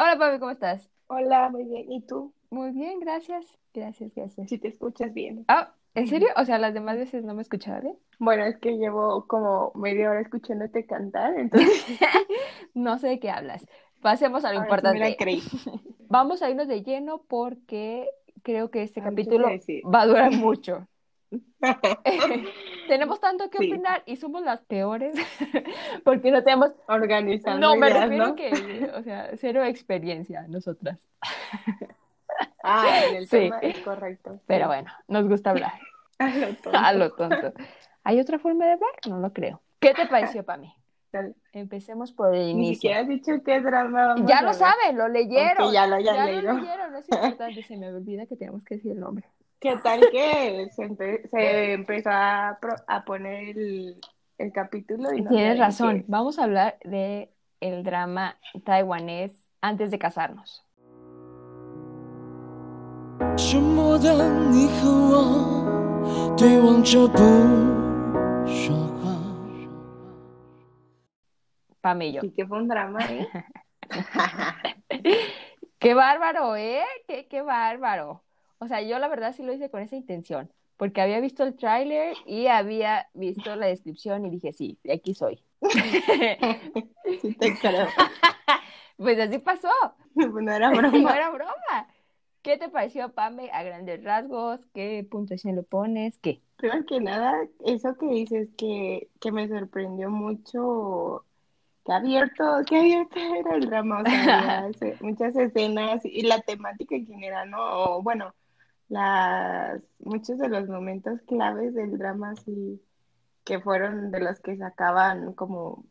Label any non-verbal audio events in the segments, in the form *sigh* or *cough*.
Hola, Pame, ¿cómo estás? Hola, muy bien. ¿Y tú? Muy bien, gracias. Gracias, gracias. Si te escuchas bien. Ah, ¿en serio? O sea, las demás veces no me escuchaba bien. Bueno, es que llevo como media hora escuchándote cantar, entonces *laughs* No sé de qué hablas. Pasemos a lo ahora sí me la importante. creí. *laughs* Vamos a irnos de lleno porque creo que este capítulo va a durar mucho. *laughs* Tenemos *laughs* tanto que Sí. opinar y somos las peores *laughs* porque no tenemos, Organizando no, me ideas, refiero ¿no? que, o sea, cero experiencia nosotras. *laughs* Ah, en el Sí. tema es correcto. Pero bueno, nos gusta hablar A lo tonto. a lo tonto. ¿Hay otra forma de hablar? No lo creo. ¿Qué te pareció, Pami? Tal- Empecemos por el Ni inicio. siquiera has dicho qué drama vamos Ya a lo saben, lo leyeron. Aunque ya lo Ya leído. lo leyeron, no es importante. Se me olvida que tenemos que decir el nombre. ¿Qué tal que se, empezó a, poner el, capítulo? Y Tienes razón. Vamos a hablar de el drama taiwanés antes de casarnos. Pamillo. Y que fue un drama, ¿eh? *laughs* qué bárbaro, ¿eh? Qué, qué bárbaro. O sea, yo la verdad sí lo hice con esa intención, porque había visto el tráiler y había visto la descripción y dije, sí, de aquí soy. *laughs* *laughs* Sí te creo. *laughs* Pues así pasó. No era No broma. era broma. ¿Qué te pareció, Pame, a grandes rasgos? ¿Qué puntuación le pones? ¿Qué? Primero que nada, eso que dices que, que me sorprendió mucho, que abierto, que abierto era el drama, o sea, muchas escenas y la temática en general, ¿no? O, bueno, las, muchos de los momentos claves del drama sí, que fueron de los que sacaban como,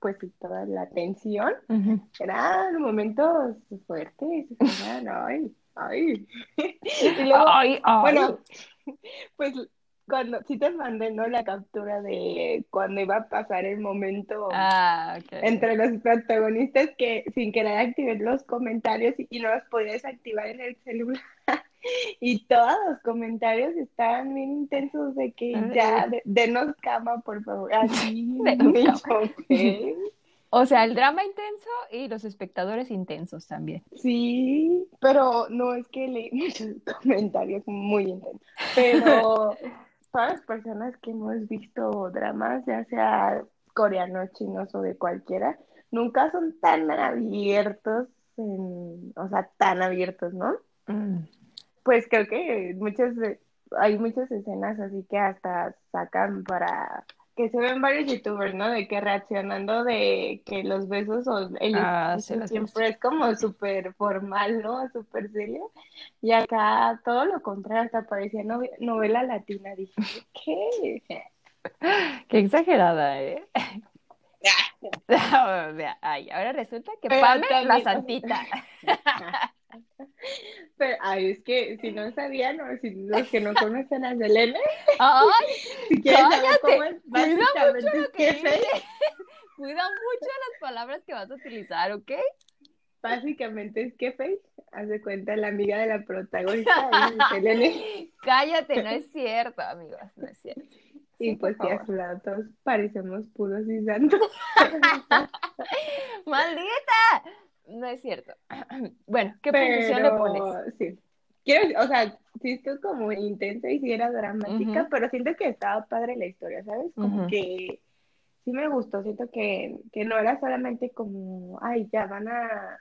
pues, toda la atención, eran momentos fuertes, eran, ay, ay. *laughs* Y luego, Ay, ay. bueno, pues cuando sí te mandé, ¿no? La captura de cuando iba a pasar el momento Ah, entre los protagonistas que sin querer activé los comentarios y, y no los podía desactivar en el celular. *laughs* Y todos los comentarios estaban bien intensos de que ya, de- denos cama, por favor. *laughs* Así. *laughs* O sea, el drama intenso y los espectadores intensos también. Sí, pero no es que leí muchos comentarios muy intensos, pero todas las personas que hemos visto dramas, ya sea coreanos, chinos o de cualquiera, nunca son tan abiertos, en- o sea, tan abiertos, ¿no? Pues creo que muchas, hay muchas escenas así que hasta sacan para que se ven varios youtubers, ¿no? De que reaccionando de que los besos o el Ah, sí, siempre es como súper formal, ¿no? Súper serio. Y acá todo lo contrario, hasta parecía nove- novela latina. Dije, ¿qué? *laughs* Qué exagerada, ¿eh? *laughs* *laughs* Ay, ahora resulta que Pame, la santita. Pero, ay, es que si no sabían, o si los que no conocen a Selene, Ay, *laughs* si quieren saber cómo es, cuida mucho básicamente lo es que que dices. *laughs* Cuida mucho las palabras que vas a utilizar, ¿ok? Básicamente es que Faith hace cuenta la amiga de la protagonista, *laughs* Selene, Cállate, no es cierto, amigos, no es cierto. y Sí, pues que a su lado todos parecemos puros y santos. ¡Maldita! No es cierto. *clears throat* Bueno, ¿qué puntuación le pones? Sí. Quiero, o sea, sí estuvo como intensa y sí era dramática, Ujú. pero siento que estaba padre la historia, ¿sabes? Como Ujú. que sí me gustó, siento que, que no era solamente como, ay, ya van a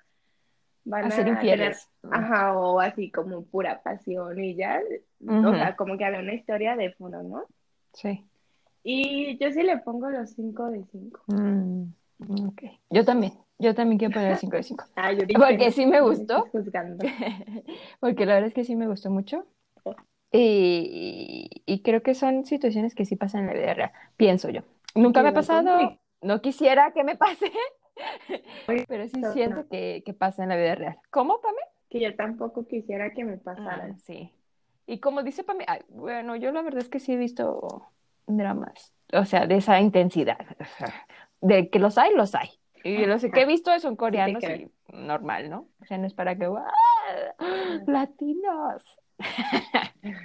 van A ser tener- infieles. ajá, o así como pura pasión y ya, o Ujú. sea, como que había una historia de fondo, ¿no? Sí. Y yo sí le pongo los 5 de 5. Mm, ok. Yo también. Yo también quiero poner 5 de 5. *laughs* Ah, yo dije, Porque sí me gustó. *laughs* Porque la verdad es que sí me gustó mucho. Y, y creo que son situaciones que sí pasan en la vida real, pienso yo. Nunca me ha pasado, no quisiera que me pase, *laughs* pero sí siento que, que pasa en la vida real. ¿Cómo, Pame? Que yo tampoco quisiera que me Ah, pasaran. sí. Y como dice Pame, ay, bueno, yo la verdad es que sí he visto dramas, o sea, de esa intensidad. De que los hay, los hay. Y los que he visto son *laughs* coreanos y creo. normal, ¿no? O sea, no es para que, ¡ah! *laughs* latinos. *laughs*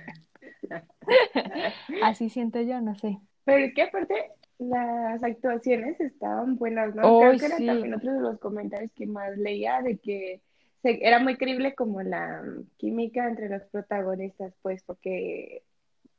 Así siento yo, no sé. Pero es que aparte, las actuaciones estaban buenas, ¿no? Oh, Creo que era sí. también otro de los comentarios que más leía de que se- era muy creíble como la química entre los protagonistas, pues, porque,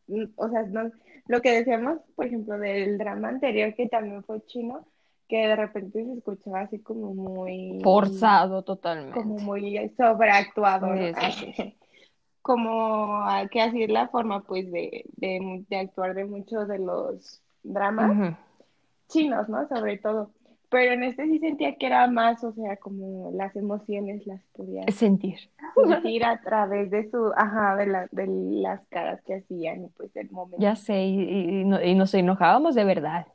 mm, o sea, no, lo que decíamos, por ejemplo, del drama anterior, que también fue chino, que de repente se escuchaba así como muy, Forzado como totalmente. muy sobreactuado, ¿no? Sí, sí, sí. *laughs* Como ah, que así es la forma, pues, de, de, de actuar de muchos de los dramas chinos, ¿no? Sobre todo. Pero en este sí sentía que era más, o sea, como las emociones las podía Sentir. sentir a través de su, ajá, de la, de las caras que hacían y pues del momento. Ya sé, y, y- y no- y nos enojábamos de verdad.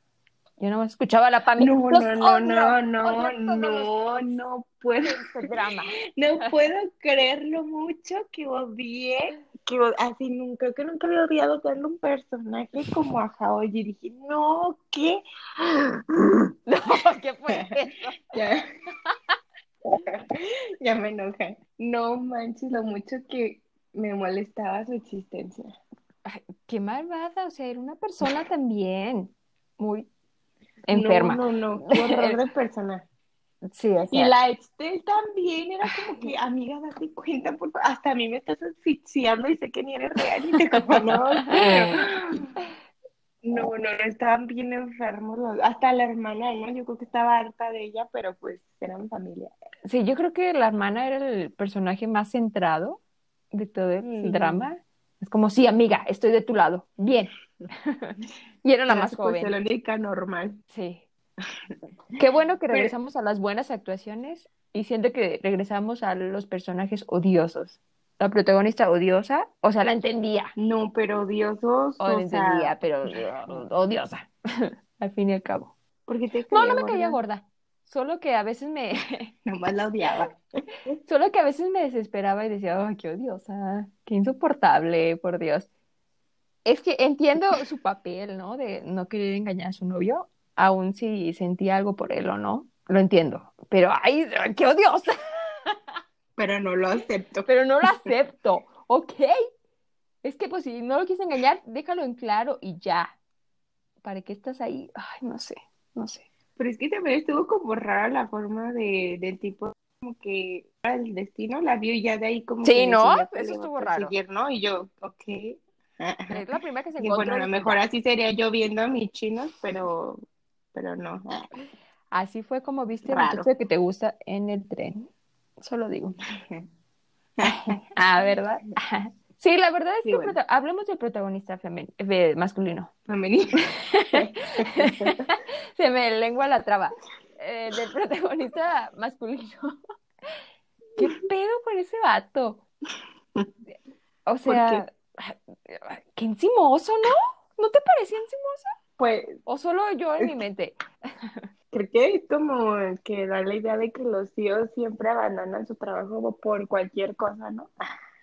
Yo no escuchaba la Pami. No, no, no, no, no, no, no puedo, este *laughs* no puedo creerlo mucho que odié, que así nunca, que nunca había odiado tanto un personaje como a Haoyi. Dije, no, ¿qué? *laughs* No, ¿qué fue *laughs* eso? Ya. Ya me enoja. No manches lo mucho que me molestaba su existencia. Ay, qué malvada, o sea, era una persona también muy enferma. No, no, no, *laughs* horror de persona. Sí, o Y la ex de él también era como que, amiga, date cuenta, por favor. Hasta a mí me estás asfixiando y sé que ni eres real y te conozco. *laughs* No, no, no, estaban bien enfermos los- hasta la hermana, ¿no? Yo creo que estaba harta de ella, pero pues eran familia. sí, yo creo que la hermana era el personaje más centrado de todo el Sí. drama. Es como, sí, amiga, estoy de tu lado. Bien. *laughs* Y era la más joven. la única normal. Sí. Qué bueno que *laughs* Pero- regresamos a las buenas actuaciones y siento que regresamos a los personajes odiosos. La protagonista odiosa, o sea, la entendía, No, pero odiosos, o la entendía, sea, pero uh, odiosa, *laughs* al fin y al cabo. porque te No, no me caía gorda? gorda, solo que a veces me, Nomás la odiaba. solo que a veces me desesperaba y decía, ay, qué odiosa, qué insoportable, por Dios. Es que entiendo su papel, ¿no? De no querer engañar a su novio, aun si sentía algo por él o no, lo entiendo, pero ay, qué odiosa. Pero no lo acepto. pero no lo acepto, ¿ok? Es que pues si no lo quieres engañar, déjalo en claro y ya. ¿Para qué estás ahí? Ay, no sé, no sé. Pero es que también estuvo como rara la forma de, del tipo, como que el destino la vio y ya de ahí como Sí, que ¿no? Eso estuvo raro. ¿no? Y yo, ok. Es la primera que se Y encontró. bueno, a lo mejor así sería yo viendo a mis chinos, pero, pero no. Así fue como viste el Raro. muchacho que te gusta en el tren. Solo digo. *laughs* Ah, ¿verdad? *laughs* Sí, la verdad es Sí, que bueno. hablemos del protagonista femen- eh, masculino. Femenino. *laughs* Se me lengua la traba. Eh, del protagonista masculino. ¿Qué pedo con ese vato? O sea, qué encimoso, ¿no? ¿No te parecía encimoso? Pues ¿O solo yo en mi mente? creo que es como que da la idea de que los tíos siempre abandonan su trabajo por cualquier cosa, ¿no?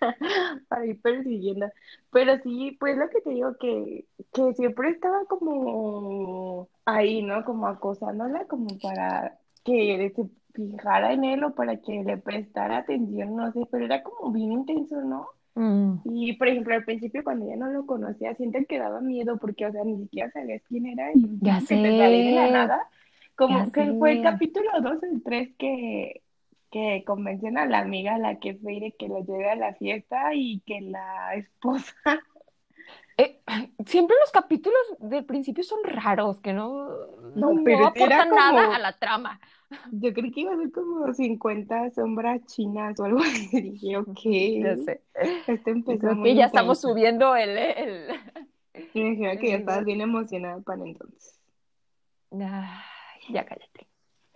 *laughs* Para ir persiguiendo. Pero sí, pues lo que te digo, que, que siempre estaba como ahí, ¿no? Como acosándola, como para que se fijara en él o para que le prestara atención, no sé, pero era como bien intenso, ¿no? Mm, Y por ejemplo, al principio cuando ya no lo conocía, siento que daba miedo porque, o sea, ni siquiera sabías quién era y Ya que te salía de la sé. nada. Como Ya que fue el sé. capítulo 2 el 3 que, que convencen a la amiga a la que de que lo lleve a la fiesta y que la *laughs* esposa, eh, *clears throat* siempre los capítulos del principio son raros, que no, No, pero era aportan nada a la trama. Yo creí que iba a ser como 50 sombras chinas o algo *laughs* así. Dije, *laughs* ok, Ya sé. este empezó creo que ya estamos subiendo el, el... Y me dijeron que ya estabas bien emocionada para entonces. Ya cállate.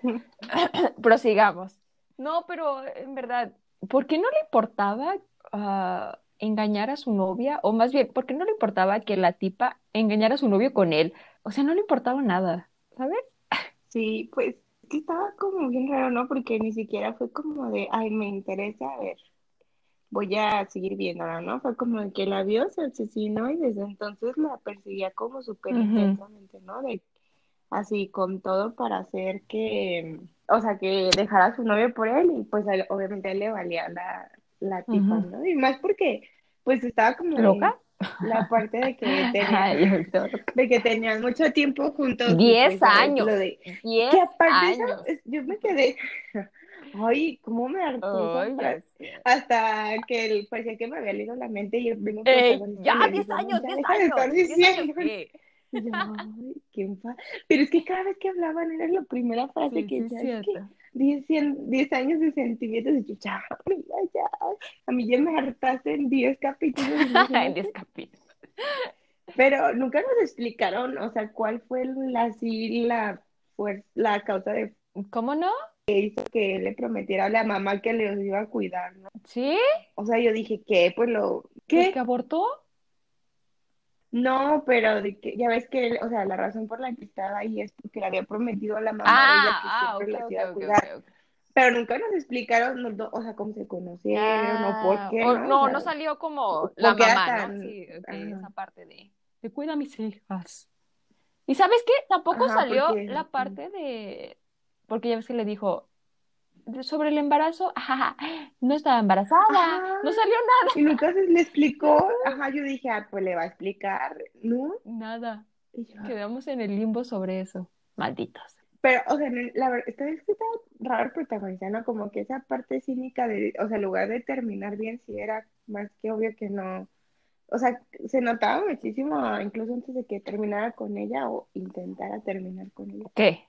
*laughs* *coughs* Prosigamos. No, pero en verdad, ¿por qué no le importaba ah, engañar a su novia? O más bien, ¿por qué no le importaba que la tipa engañara a su novio con él? O sea, no le importaba nada, ¿sabes? Sí, pues que estaba como bien raro, ¿no? Porque ni siquiera fue como de, ay, me interesa, a ver, voy a seguir viéndola, ¿no? Fue como de que la vio, se asesinó y desde entonces la perseguía como súper intensamente, ¿no? De, así con todo para hacer que, o sea, que dejara a su novio por él y pues obviamente a él le valía la, la tipa. ¿no? Y más porque pues estaba como ¿Loca? La parte de que *laughs* Ay, torque. de que tenían mucho tiempo juntos. Diez pues, años. De- Diez que aparte años. es- yo me quedé, ay, cómo me hartó esa. Hasta que el, parecía que me había leído la mente y el mismo Ey, protagonista ya, le 10 dijo, años, "Ya 10 deja de años. 10 años, diciendo". ¿qué? Y yo, *laughs* ay, qué Pero es que cada vez que hablaban era la primera frase Sí, que sí, decía, es que cierto. 10, cien- 10 años de sentimientos, y yo, ya, amiga, ya, a mí ya me hartaste en 10 capítulos, *laughs* En imagínate. 10 capítulos. Pero nunca nos explicaron, o sea, cuál fue la, así, la, fuer- la causa de ¿Cómo no? que él le prometiera a la mamá que los iba a cuidar, ¿no? ¿Sí? O sea, yo dije, ¿qué? Pues lo, ¿Pues que abortó? No, pero de que, ya ves que, él- o sea, la razón por la que estaba ahí es porque le había prometido a la mamá de ella que Ah, ah, siempre los ok, iba a ok, cuidar. ok, ok. Pero nunca nos explicaron, no- o sea, cómo se conocieron o por Ah, qué, o- ¿no? no, O sea, no salió como la mamá, tan- ¿no? Sí, esa parte de, de cuida a mis hijas. ¿Y sabes qué? Tampoco Ajá, salió la parte de, porque ya ves que le dijo sobre el embarazo, *laughs* ajá, no estaba embarazada, Ajá. no salió nada. Y se le explicó, *laughs* ajá, yo dije, ah, pues le va a explicar, ¿no? Nada. Quedamos en el limbo sobre eso. Malditos. Pero, o sea, la verdad, está escrita raro el protagonista, ¿no? Como que esa parte cínica de, o sea, en lugar de terminar bien, sí era más que obvio que no. O sea, se notaba muchísimo, incluso antes de que terminara con ella o intentara terminar con ella, ¿Qué?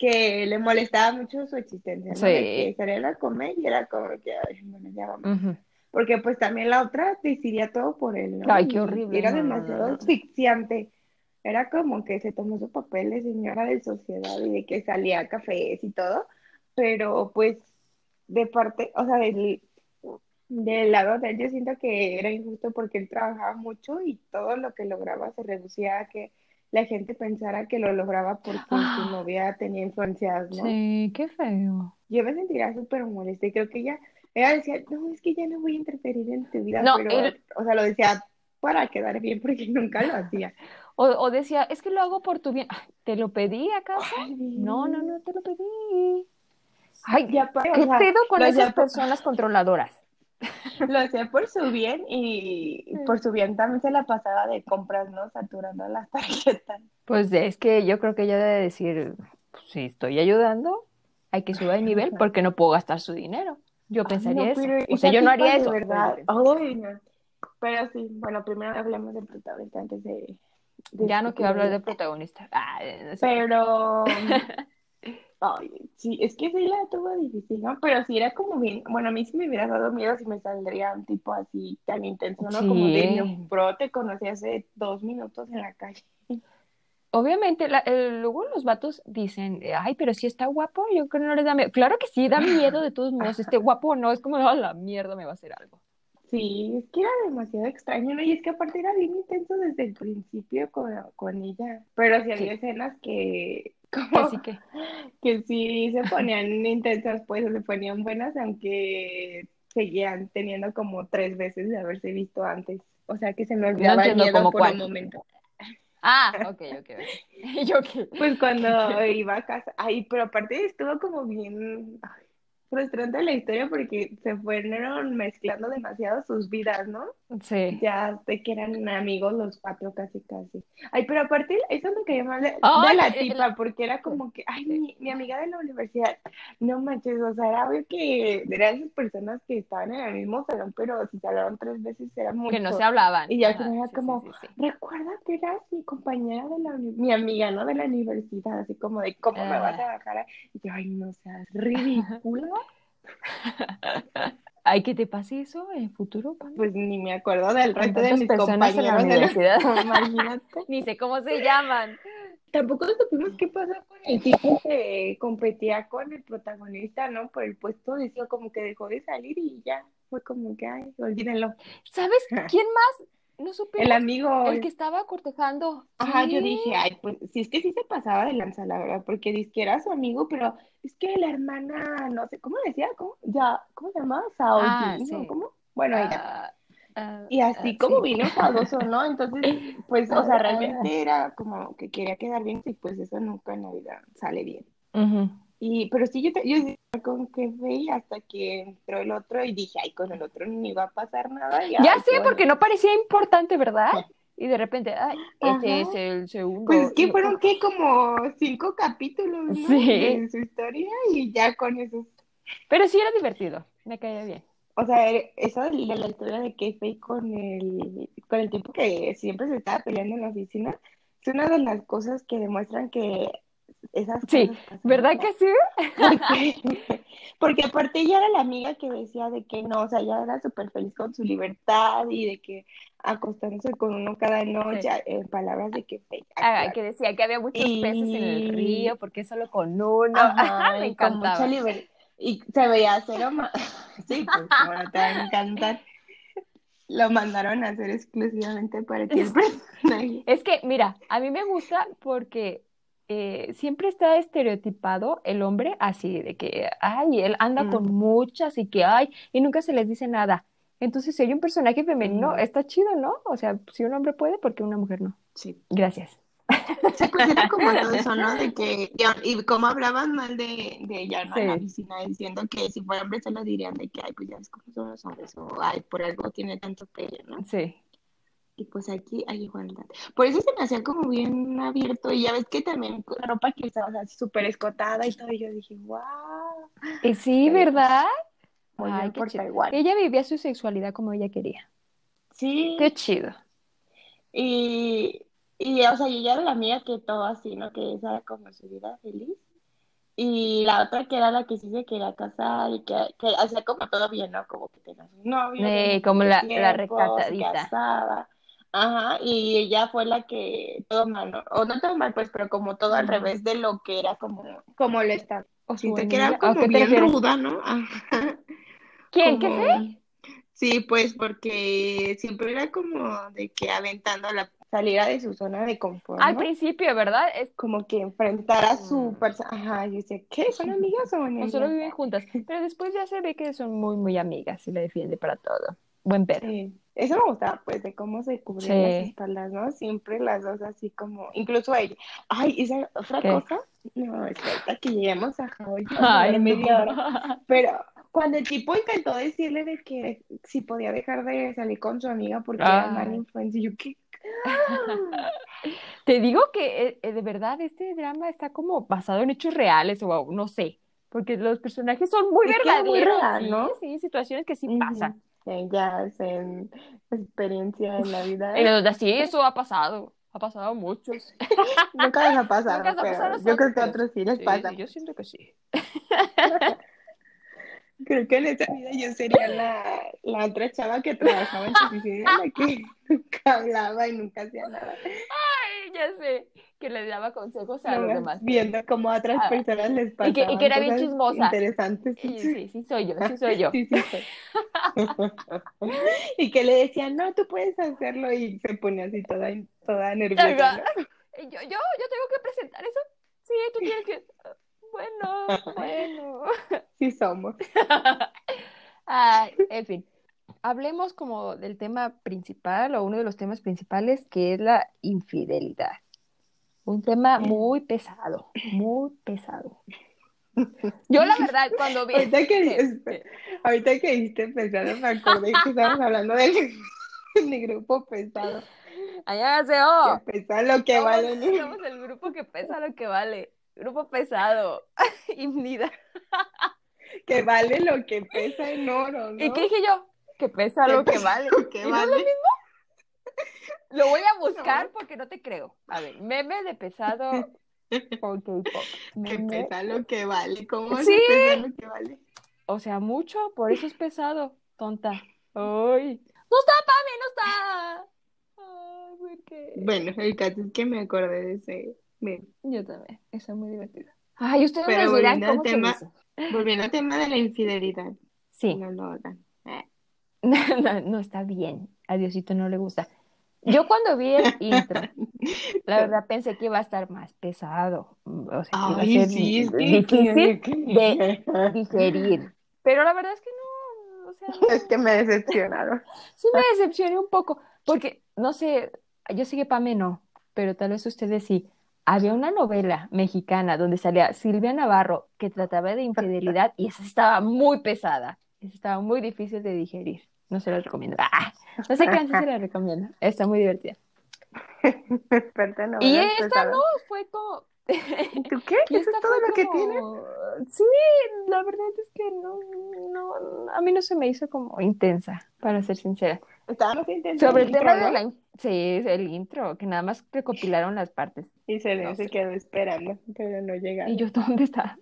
Que le molestaba mucho su existencia, ¿no? Sí. De que salían a comer y era como que, ay, bueno, ya vamos. Ujú. Porque pues también la otra decidía todo por él, ¿no? Ay, qué horrible, Era demasiado asfixiante. Era como que se tomó su papel de señora de sociedad y de que salía a cafés y todo, pero pues de parte, o sea, del, del lado de él yo siento que era injusto porque él trabajaba mucho y todo lo que lograba se reducía a que la gente pensara que lo lograba porque Ah. su novia tenía influencias, ¿no? Sí, qué feo. Yo me sentiría súper molesta y creo que ella, ella decía, no, es que ya no voy a interferir en tu vida, No, pero, él- o sea, lo decía para quedar bien porque *laughs* nunca lo hacía. O, o decía, es que lo hago por tu bien. Ay, ¿Te lo pedí acaso? Ay, No, no, no te lo pedí. Ay, Y aparte, ¿qué o sea, pedo con esas personas controladoras? *laughs* Lo hacía por su bien y por su bien también se la pasaba de compras, ¿no? Saturando las *laughs* tarjetas. Pues es que yo creo que ella debe decir, pues, si estoy ayudando, hay que subir de nivel porque no puedo gastar su dinero. Yo pensaría no, eso. O sea, yo no haría eso. verdad. pero- Ay, no. Pero sí, bueno, primero hablemos del protagonista antes de... de Ya no quiero hablar de de protagonista. Ah, no sé. Pero, *laughs* ay, sí, es que sí la tuvo difícil, ¿no? Pero sí era como bien, bueno, a mí sí me hubiera dado miedo si me saldría un tipo así tan intenso, ¿no? Como de, bro, te conocí hace dos minutos en la calle. Obviamente, la- el- luego los vatos dicen, ay, pero si está guapo, yo creo que no les da miedo. Claro que sí, da miedo de todos modos. Este guapo o no, es como, a la mierda me va a hacer algo. Sí, es que era demasiado extraño, ¿no? Y es que aparte era bien intenso desde el principio con, con ella. Pero sí había Sí. escenas que, como, Así que, *laughs* que sí se ponían intensas, pues, se ponían buenas, aunque seguían teniendo como tres veces de haberse visto antes. O sea, que se me olvidaba el entiendo miedo por cuál. un momento. ah, *laughs* ok, ok, ok. ¿Y *laughs* yo qué? Pues cuando iba a casa, ay, pero aparte estuvo como bien ay, frustrante la historia porque se fueron mezclando demasiado sus vidas, ¿no? Sí. Ya de que eran amigos los cuatro casi casi. Ay, pero aparte eso me cayó mal de, Ay, de la el- tipa, porque era como que, ay, mi, mi amiga de la universidad, no manches, o sea, era obvio que eran esas personas que estaban en el mismo salón, pero si se hablaron tres veces era mucho. Que no se hablaban. Y ya Ajá, era sí, como, sí, sí, sí. recuerda que eras mi compañera de la mi amiga, ¿no? De la universidad, así como de, ¿cómo me vas a bajar? a-?" Y yo, ay, no seas *laughs* ridícula. *laughs* Ay, que te pase eso en el futuro, Pam. Pues ni me acuerdo del resto de mis personas en la compañeros de la universidad. *laughs* Imagínate. Ni sé cómo se llaman. Tampoco supimos qué pasó con el tipo que competía con el protagonista, ¿no? Por el puesto, decía como que dejó de salir y ya fue como que, ay, olvídenlo. ¿Sabes *laughs* quién más? No supimos. El amigo, El que estaba cortejando. ajá, yo dije, ay, pues sí es que sí se pasaba de lanza, la verdad, porque dice que era su amigo, pero es que la hermana, no sé, ¿cómo decía? ¿Cómo? Ya, ¿cómo se llamaba? Saoyi, Ah, ¿no? sí. ¿Cómo? Bueno, ella. Ah, Y así ah, como sí. vino enfadoso, ¿no? Entonces, *laughs* pues, o sea, realmente era como que quería quedar bien y pues eso nunca en la vida sale bien. Ujú. Y, pero sí, yo, yo con Kefei hasta que entró el otro y dije, ay, con el otro no iba a pasar nada. y, Ya ay, sé, qué porque no parecía importante, ¿verdad? Y de repente, ay, este es el segundo. Pues es que fueron que como cinco capítulos, ¿no? Sí. De su historia y ya con eso. Pero sí era divertido, me caía bien. O sea, er- eso de la, la historia de Kefei con el, con el tipo que siempre se estaba peleando en la oficina, es una de las cosas que demuestran que esas Sí, cosas. ¿Verdad que sí? Porque, *laughs* porque aparte ella era la amiga que decía de que no, o sea, ella era súper feliz con su libertad y de que acostándose con uno cada noche, en palabras de que Ah, que decía que había muchos peces en el río, porque solo con uno. *laughs* Ajá, me y con mucha libertad. Y se veía cero más. *laughs* Sí, pues no te va a encantar. Lo mandaron a hacer exclusivamente para ti el personaje. Es que, mira, a mí me gusta porque eh, siempre está estereotipado el hombre así, de que, ay, él anda con muchas y que, ay, y nunca se les dice nada. Entonces, si hay un personaje femenino, Mm. está chido, ¿no? O sea, si un hombre puede, ¿por qué una mujer no? Sí. Gracias. Sí, pues era como todo *laughs* eso, ¿no? De que, y, y como hablaban mal de, de ella, ¿no? En la Sí. oficina, diciendo que si fuera hombre se lo dirían de que, ay, pues ya ves cómo son los hombres, o ay, por algo tiene tanto pelo, ¿no? Sí. Y pues aquí hay igualdad. Por eso se me hacía como bien abierto, y ya ves que también la ropa que usaba, o sea, súper escotada y todo, y yo dije, wow, Y sí, Sí. ¿verdad? muy Ay, bien qué. Taiwán. Ella vivía su sexualidad como ella quería. Sí, Qué chido. y, y, o sea, y ella era la amiga que todo así, ¿no? Que esa era como su vida feliz. Y la otra que era la que sí se quería casar y que, que hacía como todo bien, ¿no? Como que tenía su novio, Eh, tenía como la- la se recatadita. casaba. Ajá, y ella fue la que todo mal, ¿no? O no todo mal, pues, pero como todo al revés de lo que era como, como lo está. O su Siento que enemiga. era ¿A como qué te bien ruda, ¿no? Ajá. ¿Quién? ¿Qué Como- fue? Sí, pues porque siempre era como de que aventando la saliera de su zona de confort, Al ¿no? principio, ¿verdad? Es Como que enfrentar a su persona. Ajá, y dice, ¿qué? ¿Son amigas o o enemigos? solo viven juntas. Pero después ya se ve que son muy, muy amigas y la defiende para todo. Buen pedo. Sí, eso me gustaba, pues, de cómo se cubrían Sí. las espaldas, ¿no? Siempre las dos así como, incluso ella. Ay, esa otra ¿Qué? cosa, no, es que lleguemos a Hawái, Ay, media *laughs* hora. Pero cuando el tipo intentó decirle de que si podía dejar de salir con su amiga porque Ay. era mala influencia, yo, ¿qué? *laughs* Te digo que eh, eh, de verdad este drama está como basado en hechos reales o no sé, porque los personajes son muy Es es muy verdaderos, real, sí, ¿no? sí, situaciones que sí pasan. Sí, es en experiencia en la vida. Los de así, eso ha pasado, ha pasado a muchos. *laughs* Nunca les ha pasado, Nunca pero pasado yo creo que a otros sí les Sí, pasa. sí, yo siento que sí. *laughs* Creo que en esta vida yo sería la, la otra chava que trabajaba en la que *laughs* nunca hablaba y nunca hacía nada. *laughs* Ya sé, que le daba consejos a los demás. viendo cómo a otras Ah, personas les y que- y pasaban que era bien cosas chismosa. interesantes. Y sí, sí soy yo, sí soy yo. *laughs* Sí, sí, soy. *laughs* Y que le decían, no, tú puedes hacerlo y se ponía así toda, toda nerviosa, Yo, yo, yo tengo que presentar eso. Sí, tú tienes que. Bueno, bueno. Sí somos. Ay, en fin, hablemos como del tema principal o uno de los temas principales que es la infidelidad. Un tema muy pesado, muy pesado. *laughs* Yo la verdad, cuando vi... Ahorita que, este, ahorita que dijiste pesado, me acordé que estábamos hablando del, *laughs* del grupo pesado. allá se oh, Que pesa lo que somos, vale. somos el grupo que pesa lo que vale. Grupo pesado. *laughs* Himnida. Que vale lo que pesa en oro, ¿no? ¿Y qué dije yo? Que pesa lo que vale. lo que ¿Y no es lo vale. *laughs* Lo voy a buscar porque no te creo. A ver, meme de pesado *laughs* con K-pop. Que pesa lo que vale. ¿Cómo Sí. se pesa lo que vale? O sea, mucho, por eso es pesado, tonta. Ay. No está, Pame, no está. Ay, ¿por qué? Bueno, el caso es que me acordé de ese meme. Yo también, eso es muy divertido. Ay, ustedes Pero me dirán volviendo al cómo se tema- hizo. Volviendo al tema de la infidelidad. Sí, No lo hagan. Eh, *laughs* no, no está bien. A Diosito no le gusta. Yo cuando vi el intro, la *laughs* verdad pensé que iba a estar más pesado. O sea, que iba a ser sí, difícil de digerir. Pero la verdad es que no, o sea, no. *laughs* Es que me decepcionaron. Sí me decepcioné un poco, porque, no sé, yo sé que Pame no, pero tal vez ustedes sí. había una novela mexicana donde salía Silvia Navarro que trataba de infidelidad y esa estaba muy pesada. Esa estaba muy difícil de digerir. No se la recomiendo. ¡Ah! No sé qué se la recomiendo. Está muy divertida. *laughs* Y esta no fue como. ¿Tú qué? ¿Eso es todo lo que tienes? Sí, la verdad es que no, no, a mí no se me hizo como intensa, para ser sincera. Estábamos intentando. Sobre el tema de la, sí, el intro, que nada más recopilaron las partes. Y se, no se quedó esperando, pero no llegaron. Y yo, ¿dónde está?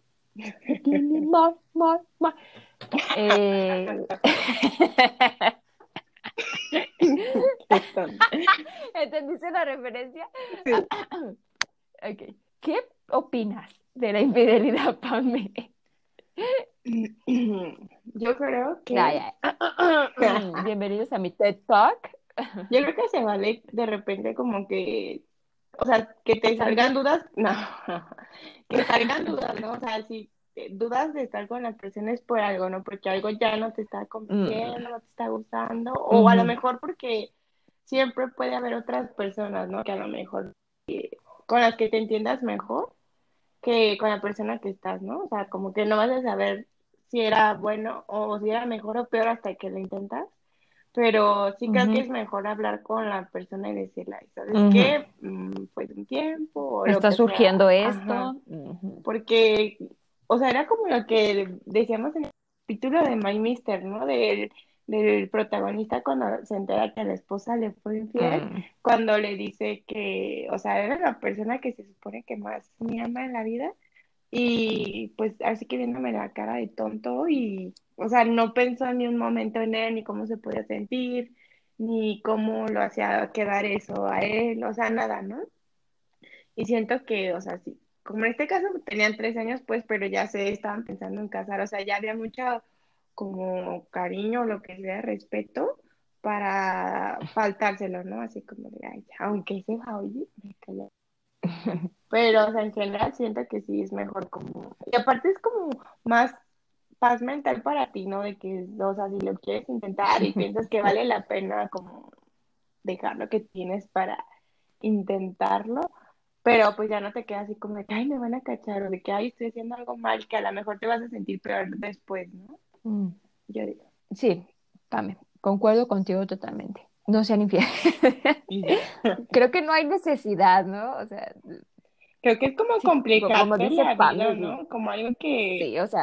Eh, *laughs* Qué tonta. ¿Entendiste la referencia? Sí. *coughs* Ok. ¿Qué opinas de la infidelidad, Pame? Yo creo que ay. *coughs* Bienvenidos a mi TED Talk. yo creo que se vale de repente como que o sea, que te salgan dudas, no, que salgan dudas, ¿no? O sea, si eh, dudas de estar con la persona es por algo, ¿no? Porque algo ya no te está convenciendo, no te está gustando, o a lo mejor porque siempre puede haber otras personas, ¿no? Que a lo mejor eh, con las que te entiendas mejor que con la persona que estás, ¿no? O sea, como que no vas a saber si era bueno o si era mejor o peor hasta que lo intentas. Pero sí creo que es mejor hablar con la persona y decirle, "Ay, ¿sabes Ujú. qué? Mm, pues un tiempo Está que sea". surgiendo esto. Porque, o sea, era como lo que decíamos en el capítulo de My Mister, ¿no? Del, del protagonista cuando se entera que la esposa le fue infiel, Mm. cuando le dice que, o sea, era la persona que se supone que más me ama en la vida y pues así que viéndome la cara de tonto y, o sea, no pensó ni un momento en él, ni cómo se podía sentir, ni cómo lo hacía quedar eso a él, o sea, nada, ¿no? Y siento que, o sea, sí, como en este caso tenían tres años, pues, pero ya se estaban pensando en casar, o sea, ya había mucho como cariño, lo que sea, respeto para faltárselo, ¿no? Así como de, ay, aunque sea oye, me calla. *laughs* Pero, o sea, en general siento que sí es mejor como, y aparte es como más paz mental para ti, ¿no? De que, o sea, si lo quieres intentar y *laughs* piensas que vale la pena como dejar lo que tienes para intentarlo, pero pues ya no te quedas así como de que, ay, me van a cachar o de que, ay, estoy haciendo algo mal, que a lo mejor te vas a sentir peor después, ¿no? Mm. Yo digo. Sí, Pame, concuerdo contigo totalmente. No sean infieles. *laughs* *laughs* Creo que no hay necesidad, ¿no? O sea, Creo que es como Sí, complicarte como dice la vida. ¿no? Como algo que sí, o sea,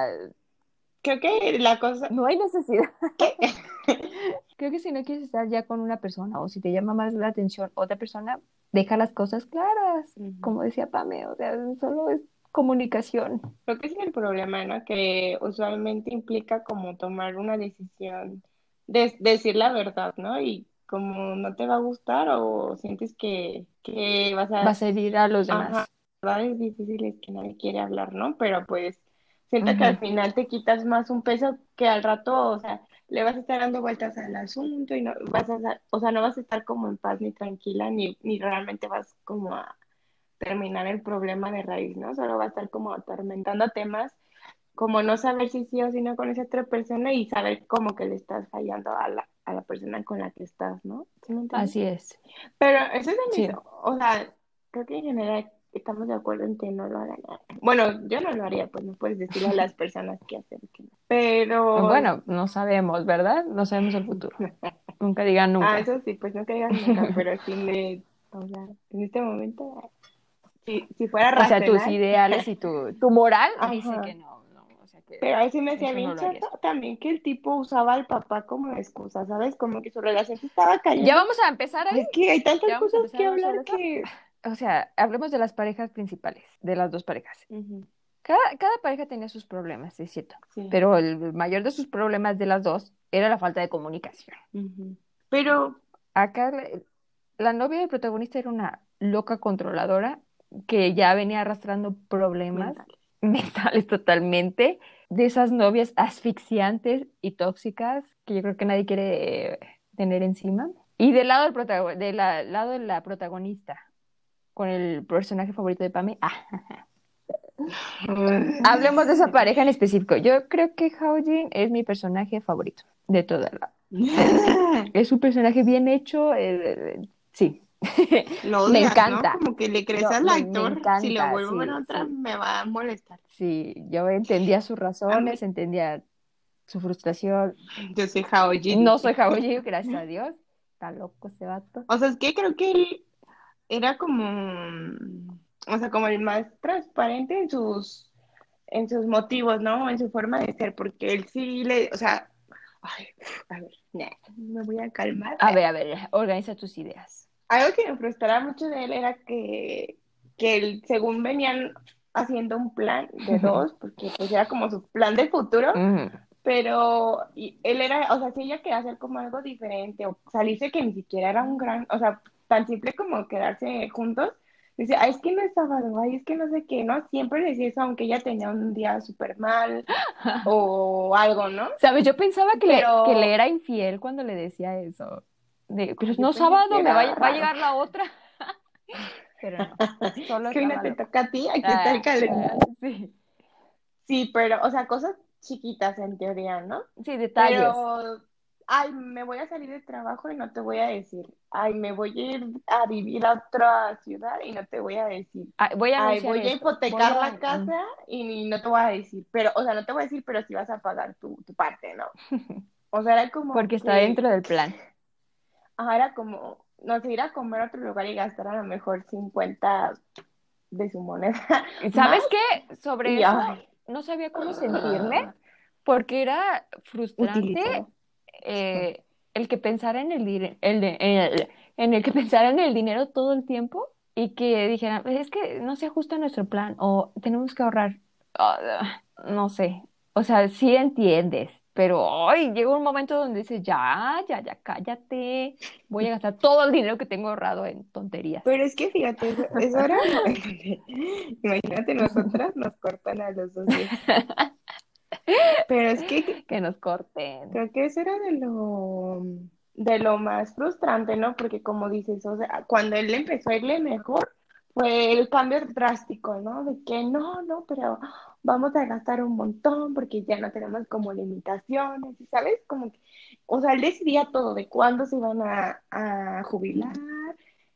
creo que la cosa no hay necesidad. *laughs* Creo que si no quieres estar ya con una persona o si te llama más la atención otra persona, deja las cosas claras, como decía Pame, o sea, solo es comunicación. creo que es el problema, ¿no? Que usualmente implica como tomar una decisión de decir la verdad, ¿no? Y como no te va a gustar o sientes que, que vas a Va a herir a los demás. Ajá, verdades difíciles que nadie quiere hablar, ¿no? Pero pues siento que Ujú. al final te quitas más un peso que al rato, o sea, le vas a estar dando vueltas al asunto y no vas a, o sea, no vas a estar como en paz ni tranquila ni, ni realmente vas como a terminar el problema de raíz, ¿no? Solo va a estar como atormentando temas, como no saber si sí o si no con esa otra persona y saber como que le estás fallando a la, a la persona con la que estás, ¿no? ¿Sí me entiendes? Así es. Pero eso es Sí. o sea, creo que en general estamos de acuerdo en que no lo hagan. Bueno, yo no lo haría, pues no puedes decirle a las *laughs* personas qué hacer, qué no. Pero, Bueno, no sabemos, ¿verdad? No sabemos el futuro. *laughs* Nunca digan ah, nunca. eso sí, pues no caigas nunca, pero sí me, o sea, en este momento, si, si fuera O sea, tus racional, ideales y tu, tu moral dice Ajá. que no, que pero ahí sí me hacía bien no chato también que el tipo usaba al papá como excusa, ¿sabes? Como que su relación se estaba cayendo. ya vamos a empezar ahí. Es que hay tantas cosas que hablar que... O sea, hablemos de las parejas principales, de las dos parejas. Cada, cada pareja tenía sus problemas, es cierto, sí. pero el mayor de sus problemas de las dos era la falta de comunicación. Pero Acá la, la novia del protagonista era una loca controladora que ya venía arrastrando problemas mental. *laughs* mentales totalmente, de esas novias asfixiantes y tóxicas que yo creo que nadie quiere tener encima. Y del lado del de la- lado de la protagonista, con el personaje favorito de Pame, ah, *laughs* hablemos de esa pareja en específico. Yo creo que Haojin es mi personaje favorito de toda la... *laughs* Es un personaje bien hecho, eh, sí. *laughs* Lo Me encanta. ¿no? Como que le crees al actor. si lo vuelvo a sí, otra, sí. me va a molestar. Sí, yo entendía sus razones, entendía su frustración. Yo soy Haoji. No soy Hawái, gracias a Dios. Está loco ese vato. O sea, es que creo que él era como, o sea, como el más transparente en sus, en sus motivos, ¿no? En su forma de ser, porque él sí le, o sea, ay, a ver, nah, me voy a calmar. A ver, a ver, organiza tus ideas. Algo que me frustraba mucho de él era que, que él, según venían haciendo un plan de dos, porque pues era como su plan de futuro, pero y él era, o sea, si ella quería hacer como algo diferente o salirse que ni siquiera era un gran, o sea, tan simple como quedarse juntos, dice, ay, es que no es sábado, ay, es que no sé qué, ¿no? Siempre decía eso, aunque ella tenía un día súper mal *laughs* o algo, ¿no? ¿Sabes? Yo pensaba que, Pero- le, que le era infiel cuando le decía eso. De, pues no sábado, me va, a- va llegar la otra. *laughs* Pero no, solo Que una te toca a ti, aquí está el Ah, calendario. ah, sí. Sí, pero, o sea, cosas chiquitas en teoría, ¿no? Sí, detalles. Pero, ay, me voy a salir de trabajo y no te voy a decir. Ay, me voy a ir a vivir a otra ciudad y no te voy a decir. Ah, voy a Ay, voy a hipotecar Voy a- la casa y no te voy a decir. Pero, o sea, no te voy a decir, pero sí vas a pagar tu, tu parte, ¿no? O sea, era como *laughs* Porque está dentro del plan. Ajá, era como, no sé, ir a comer a otro lugar y gastar a lo mejor 50 de su moneda. ¿Y *laughs* ¿Sabes Más. qué? Sobre Y, eso ay. no sabía cómo sentirme porque era frustrante eh, el que pensara en el, el de- el- en el que *laughs* pensara en el dinero todo el tiempo y que dijera, es que no se ajusta a nuestro plan o tenemos que ahorrar. Ah, no sé. O sea, sí entiendes, pero ay, llega un momento donde dices, ya, ya, ya, cállate. Voy a gastar todo el dinero que tengo ahorrado en tonterías. Pero es que fíjate, eso era. *laughs* *laughs* Imagínate, nosotras nos cortan a los dos días. Pero es que Que nos corten. creo que eso era de lo, de lo más frustrante, ¿no? Porque como dices, o sea, cuando él empezó a irle mejor, fue el cambio drástico, ¿no? De que no, no, pero vamos a gastar un montón porque ya no tenemos como limitaciones, ¿y ¿sabes? Como que, o sea, él decidía todo, de cuándo se iban a, a jubilar,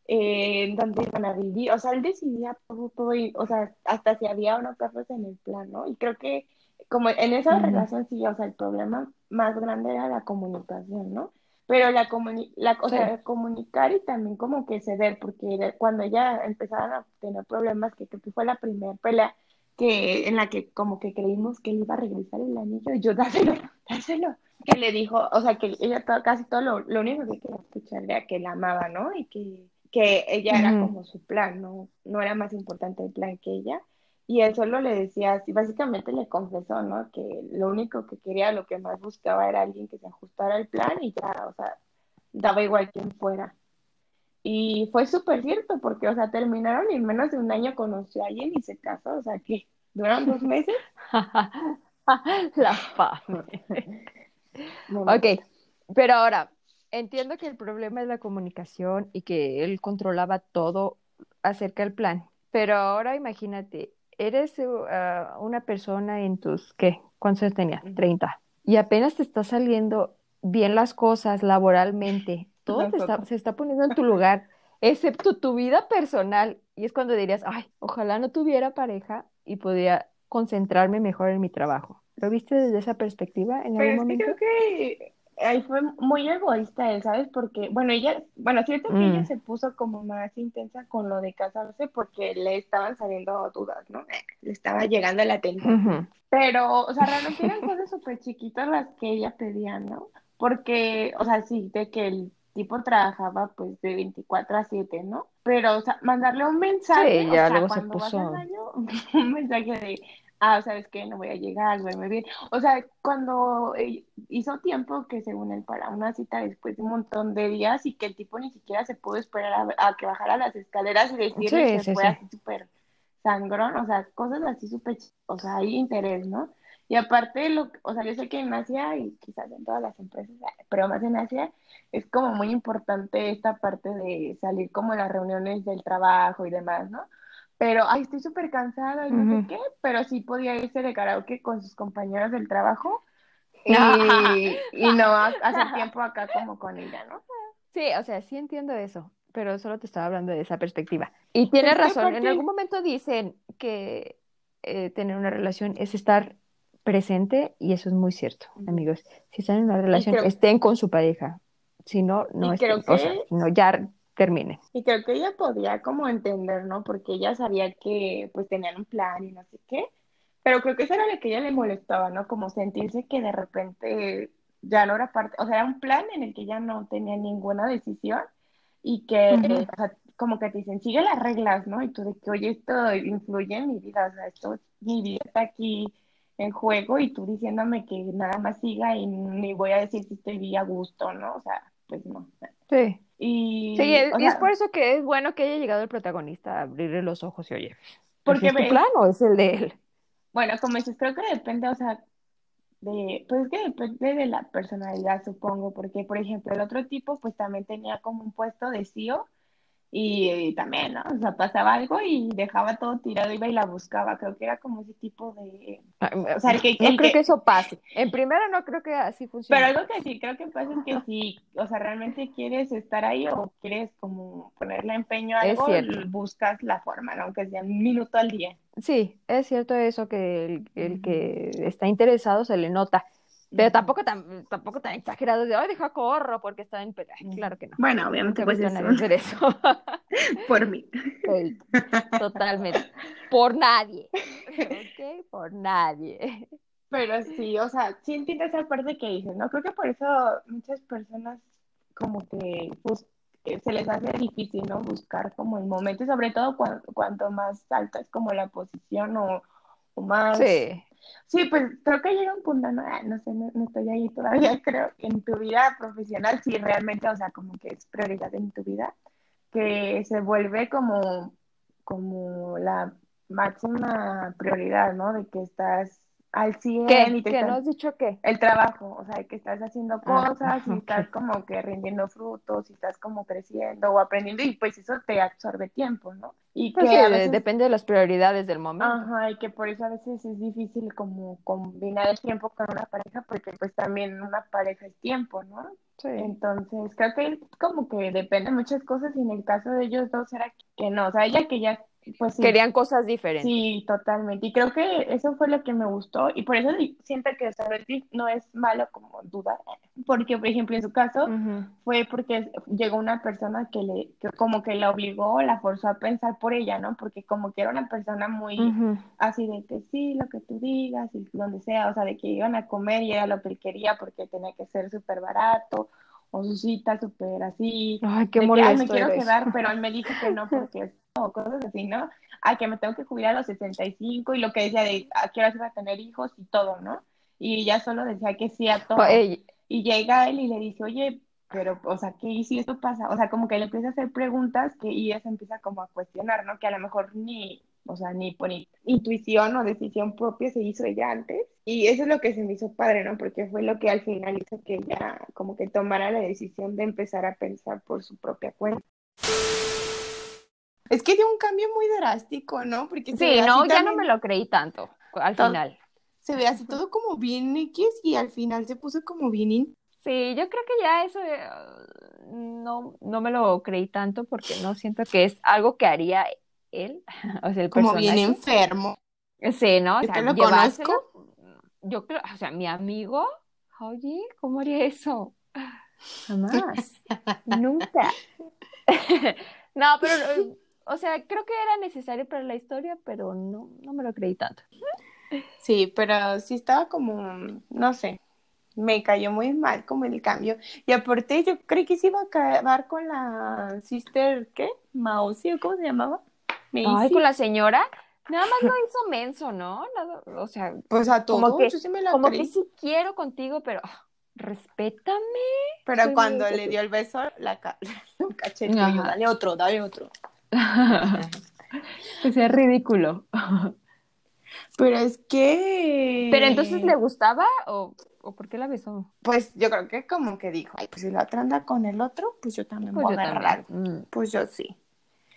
eh, dónde iban a vivir, o sea, él decidía todo, todo, y, o sea, hasta si había o no perros en el plan, ¿no? Y creo que como en esa relación sí, o sea, el problema más grande era la comunicación, ¿no? Pero la, comuni la o sea, comunicar y también como que ceder, porque cuando ya empezaron a tener problemas, que creo que fue la primera pelea que, en la que como que creímos que él iba a regresar el anillo, y yo, dáselo, *laughs* dáselo. Que le dijo, o sea, que ella todo, casi todo lo, lo único que quería escuchar era que la amaba, ¿no? Y que, que ella era como su plan, ¿no? No era más importante el plan que ella. Y él solo le decía así, básicamente le confesó, ¿no? Que lo único que quería, lo que más buscaba era alguien que se ajustara al plan y ya, o sea, daba igual quién fuera. Y fue súper cierto, porque, o sea, terminaron y en menos de un año conoció a alguien y se casó, o sea, que duraron dos meses. *laughs* La *laughs* fame. No, Ok, pero ahora, entiendo que el problema es la comunicación y que él controlaba todo acerca del plan, pero ahora imagínate, eres uh, una persona en tus, ¿qué? ¿Cuántos tenías? 30. Y apenas te está saliendo bien las cosas laboralmente, *laughs* todo te está- se está poniendo en tu lugar, excepto tu vida personal. Y es cuando dirías, ay, ojalá no tuviera pareja y podría concentrarme mejor en mi trabajo. ¿Lo viste desde esa perspectiva en algún es que momento? creo que ahí fue muy egoísta él, ¿sabes? Porque, bueno, ella, bueno, cierto que Mm. ella se puso como más intensa con lo de casarse porque le estaban saliendo dudas, ¿no? *laughs* Le estaba llegando la tentación. Ujú. Pero, o sea, realmente eran *laughs* cosas súper chiquitas las que ella pedía, ¿no? Porque, o sea, sí, de que el tipo trabajaba pues de 24 a 7, ¿no? Pero, o sea, mandarle un mensaje, Sí, o ya sea, luego se cuando vas puso- al baño, *laughs* un mensaje de, ah, ¿sabes qué? No voy a llegar, duerme bien. O sea, cuando eh, hizo tiempo que según él para una cita después de un montón de días y que el tipo ni siquiera se pudo esperar a, a que bajara las escaleras y decirle Sí, que sí, fue sí. así súper sangrón, o sea, cosas así súper, o sea, hay interés, ¿no? Y aparte, lo, o sea, yo sé que en Asia y quizás en todas las empresas, pero más en Asia, es como muy importante esta parte de salir como las reuniones del trabajo y demás, ¿no? Pero, ay, estoy súper cansada y no sé qué, pero sí podía irse de karaoke con sus compañeros del trabajo *laughs* y, y no ha- hacer tiempo acá como con ella, ¿no? Sí, o sea, sí entiendo eso. pero solo te estaba hablando de esa perspectiva. Y tienes razón, en algún momento dicen que eh, tener una relación es estar presente y eso es muy cierto, amigos. Si están en una relación, creo- estén con su pareja. Si no, no estén. O sea, que- si no, ya terminen. Y creo que ella podía como entender, ¿no? Porque ella sabía que pues tenían un plan y no sé qué. Pero creo que eso era lo que a ella le molestaba, ¿no? Como sentirse que de repente ya no era parte, o sea, era un plan en el que ella no tenía ninguna decisión y que, o sea, como que te dicen, sigue las reglas, ¿no? Y tú de que, oye, esto influye en mi vida, o sea, esto, mi vida está aquí en juego y tú diciéndome que nada más siga y ni voy a decir si estoy a gusto, ¿no? O sea, pues no. Sí. Y, Sí, es- por eso que es bueno que haya llegado el protagonista a abrirle los ojos y oye, Porque ¿ese ¿es tu ve- plan o es el de él? Bueno, como dices, creo que depende, o sea, de, pues es que depende de la personalidad, supongo, porque, por ejemplo, el otro tipo, pues también tenía como un puesto de CEO y, y también, ¿no? O sea, pasaba algo y dejaba todo tirado, iba y la buscaba, creo que era como ese tipo de... O sea, el que- no el creo que- que eso pase. En primera no creo que así funcione. Pero algo que sí creo que pasa es que si, o sea, realmente quieres estar ahí o quieres como ponerle empeño a algo, buscas la forma, ¿no? Aunque sea un minuto al día. Sí, es cierto eso que el, el que está interesado se le nota. Pero tampoco tan, tampoco tan exagerado de, ay, deja corro porque está en... pelea". Ay, Claro que no. Bueno, obviamente, pues a eso, hacer eso. *laughs* por mí. Sí, Totalmente. Por nadie. *laughs* ¿Ok? Por nadie. Pero sí, o sea, sí entiendo esa parte que dices, ¿no? Creo que por eso muchas personas como que bus- eh, se les hace difícil, ¿no? Buscar como el momento, sobre todo cuan- cuanto más alta es como la posición o, o más... Sí. Sí, pues creo que llega un punto, no, Ah, no sé, no, no estoy ahí todavía, *laughs* creo, en tu vida profesional, sí, realmente, o sea, como que es prioridad en tu vida, que se vuelve como, como la máxima prioridad, ¿no? De que estás al 100 ¿Qué? y te ¿Que estás- no has dicho qué? el trabajo, o sea, que estás haciendo Ah, cosas y *laughs* estás como que rindiendo frutos y estás como creciendo o aprendiendo y pues eso te absorbe tiempo, ¿no? Y Pues que sí, a de- veces... depende de las prioridades del momento. Ajá, y que por eso a veces es difícil como combinar el tiempo con una pareja, porque pues también una pareja es tiempo, ¿no? Sí. Entonces, creo que como que depende de muchas cosas y en el caso de ellos dos era que no, o sea, ella que ya, pues sí, Querían cosas diferentes. sí, totalmente. Y creo que eso fue lo que me gustó y por eso siento que, sea, no es- malo como dudar, porque, por ejemplo, en su caso fue porque llegó una persona que le, que como que la obligó, la forzó a pensar por ella, ¿no? Porque como que era una persona muy así de que sí, lo que tú digas y donde sea, o sea, de que iban a comer y era lo que él quería porque tenía que ser súper barato o su cita súper así, Ay, qué de que, ay, me molesto quiero eres. quedar, pero *laughs* él me dijo que no porque o cosas así, ¿no? Ay, que me tengo que jubilar a los 65 y lo que decía de a qué horas iba a tener hijos y todo, ¿no? Y ella solo decía que sí a todo. Ey, Y llega él y le dice, oye, pero, o sea, ¿qué y si esto pasa? O sea, como que le empieza a hacer preguntas que y ella se empieza como a cuestionar, ¿no? Que a lo mejor ni, o sea, ni por in- intuición o decisión propia se hizo ella antes. Y eso es lo que se me hizo padre, ¿no? Porque fue lo que al final hizo que ella como que tomara la decisión de empezar a pensar por su propia cuenta. Es que dio un cambio muy drástico, ¿no? Porque Sí, no, ya no me lo creí tanto al Todo- final. se ve así todo como bien X y al final se puso como bien in- Sí, yo creo que ya eso eh, no, no me lo creí tanto porque no siento que es algo que haría él, *laughs* o sea, el como bien enfermo. Sí, ¿no? O sea, lo conozco. yo creo, o sea, mi amigo, oye, ¿cómo haría eso? *laughs* Jamás, *laughs* nunca. No, pero, eh, o sea, creo que era necesario para la historia, pero no, no me lo creí tanto. Sí, pero sí estaba como, no sé, me cayó muy mal como el cambio. Y aparte yo creí que se iba a acabar con la sister, ¿qué? Mausi, ¿o cómo se llamaba? Ay, con la señora, nada más lo hizo menso, ¿no? Nada- o sea, Pues a como todo, que- yo sí me la como creí. que sí quiero contigo, pero ah, respétame. Pero soy cuando le dio el beso, la, ca- *laughs* la dale otro, dale otro. *laughs* Que sea ridículo. Pero es que... Pero entonces le gustaba o, o por qué la besó? Pues yo creo que como que dijo, ay, pues si la otra anda con el otro, pues yo también Pues voy yo a agarrar. también. Mm, Pues yo sí.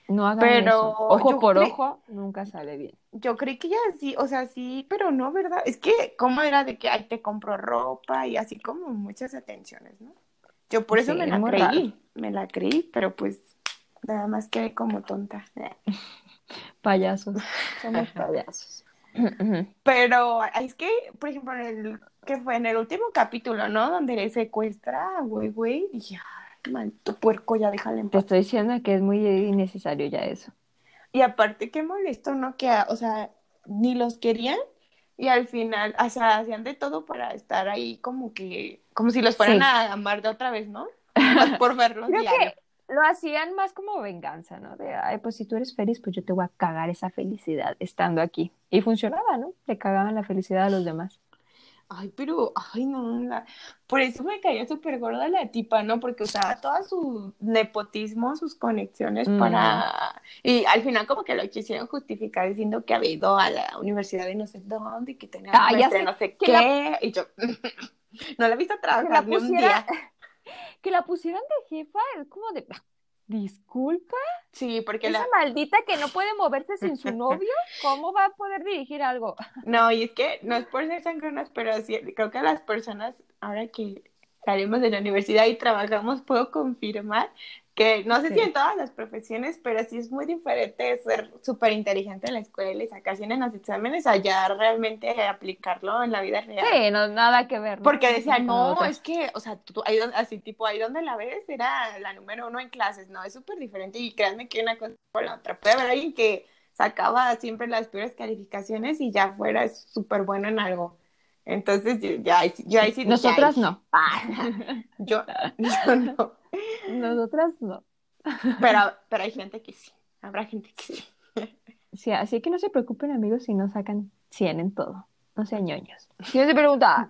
No hagan Pero eso. Ojo por cre- ojo, nunca sale bien. Yo creí que ya sí, o sea, sí, pero no, ¿verdad? Es que, ¿cómo era de que, ay, te compro ropa y así como muchas atenciones, ¿no? Yo por eso Sí, me la creí, raro. me la creí, pero pues Nada más quedé como tonta. Payasos. Somos payasos. Pero es que, por ejemplo, en el que fue en el último capítulo, ¿no? Donde le secuestra a güey, güey, dije, ay, maldito puerco, ya déjale en Te estoy diciendo que es muy innecesario ya eso. Y aparte, qué molesto, ¿no? Que, o sea, ni los querían y al final, o sea, hacían de todo para estar ahí como que, como si los fueran Sí. a amar de otra vez, ¿no? Más *laughs* por verlos Creo diario. que lo hacían más como venganza, ¿no? De, ay, pues si tú eres feliz, pues yo te voy a cagar esa felicidad estando aquí. Y funcionaba, ¿no? Le cagaban la felicidad a los demás. Ay, pero, ay, no, la- por eso me caía súper gorda la tipa, ¿no? Porque usaba todo su nepotismo, sus conexiones Mm. para... Y al final como que lo quisieron justificar diciendo que había ido a la universidad de no sé dónde y que tenía Ah, ya sé, no sé qué. la- Y yo, *laughs* no la he visto trabajar ni un día. Que la pusieran de jefa es como de, "Ah, *laughs* disculpa, Sí, porque esa la... maldita que no puede moverse sin su novio, *laughs* ¿cómo va a poder dirigir algo? No, y es que no es por ser sangronas, pero sí, creo que las personas, ahora que salimos de la universidad y trabajamos, puedo confirmar que no sé si Sí. en todas las profesiones, pero sí es muy diferente ser súper inteligente en la escuela y sacar 100 en los exámenes, allá realmente aplicarlo en la vida real. Sí, no, nada que ver. ¿no? Porque decía, no, otra. es que, o sea, tú, ahí, así tipo, ahí donde la ves era la número uno en clases, no, es súper diferente y créanme que una cosa por la otra. Puede haber alguien que sacaba siempre las peores calificaciones y ya fuera súper bueno en algo. Entonces, yo, ya, ahí sí- yo ahí sí Nosotras "Ay, no. *laughs* Yo, yo no. Nosotras no. Pero, pero hay gente que sí, habrá gente que sí. Sí, así que no se preocupen, amigos, si no sacan 100 en todo. No sean ñoños. Siguiente pregunta.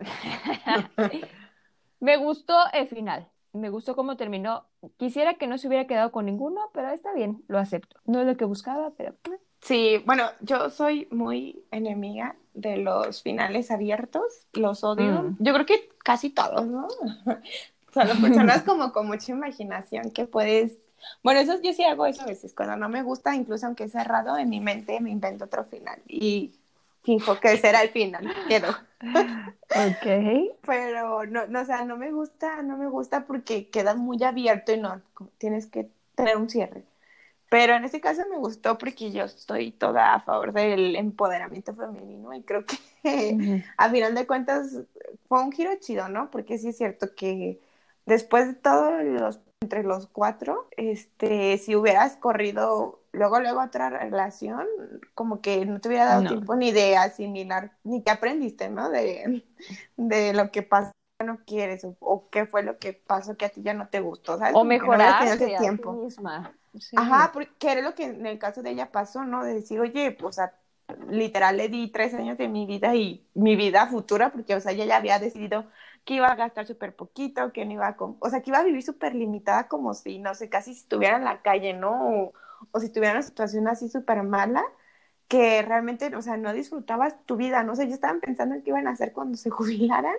*laughs* Me gustó el final. Me gustó cómo terminó. Quisiera que no se hubiera quedado con ninguno, pero está bien, lo acepto. No es lo que buscaba, pero eh, Sí, bueno, yo soy muy enemiga de los finales abiertos, los odio. Mm. Yo creo que casi todos, ¿no? O sea, las personas como con mucha imaginación que puedes... Bueno, eso yo sí hago eso a veces, cuando no me gusta, incluso aunque es cerrado, en mi mente me invento otro final y fijo que será el final, quedo. ok. *laughs* Pero no, no, o sea, no me gusta, no me gusta porque queda muy abierto y no, tienes que tener un cierre. Pero en este caso me gustó porque yo estoy toda a favor del empoderamiento femenino y creo que Ujú. *laughs* a final de cuentas fue un giro chido, ¿no? Porque sí es cierto que después de todos los entre los cuatro, este, si hubieras corrido luego luego otra relación, como que no te hubiera dado No. tiempo ni de asimilar, ni que aprendiste, ¿no? De, de lo que pasó no quieres o, o qué fue lo que pasó que a ti ya no te gustó, ¿sabes? O no mejorarte a ti tiempo. misma. Sí. Ajá, porque era lo que en el caso de ella pasó, ¿no? De decir, oye, pues, o sea, literal le di tres años de mi vida y mi vida futura, porque, o sea, ella ya había decidido que iba a gastar súper poquito, que no iba a, o sea, que iba a vivir súper limitada como si, no sé, casi si estuviera en la calle, ¿no? O, o si estuviera en una situación así súper mala, que realmente, o sea, no disfrutabas tu vida, no sé, yo estaban pensando en qué iban a hacer cuando se *laughs* jubilaran,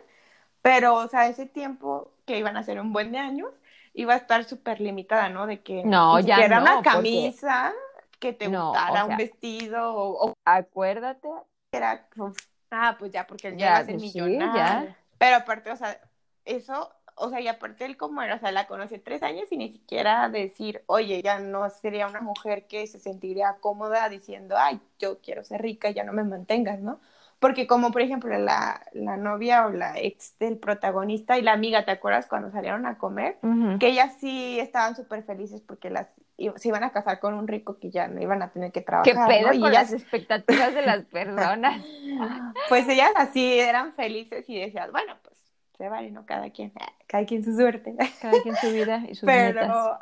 pero, o sea, ese tiempo que iban a ser un buen de años, iba a estar súper limitada, ¿no? De que No, ni ya siquiera no, una porque- camisa que te No, gustara, o un vestido, o, o Acuérdate. era, pues, ah, pues ya, porque él ya Ya, va a ser pues sí, millonario. ya. Pero aparte, o sea, eso, o sea, y aparte él como era, o sea, la conocí tres años y ni siquiera decir, oye, ya no sería una mujer que se sentiría cómoda diciendo, ay, yo quiero ser rica, ya no me mantengas, ¿no? Porque como, por ejemplo, la, la novia o la ex del protagonista y la amiga, ¿te acuerdas cuando salieron a comer? Que ellas sí estaban súper felices porque las se iban a casar con un rico que ya no iban a tener que ¿Qué trabajar, pedo ¿no? Y con ellas, las expectativas de las personas? *laughs* pues ellas así eran felices y decían, bueno, pues se vale, ¿no? Cada quien, *laughs* cada quien su suerte. Cada quien su vida y sus *laughs* metas. Pero,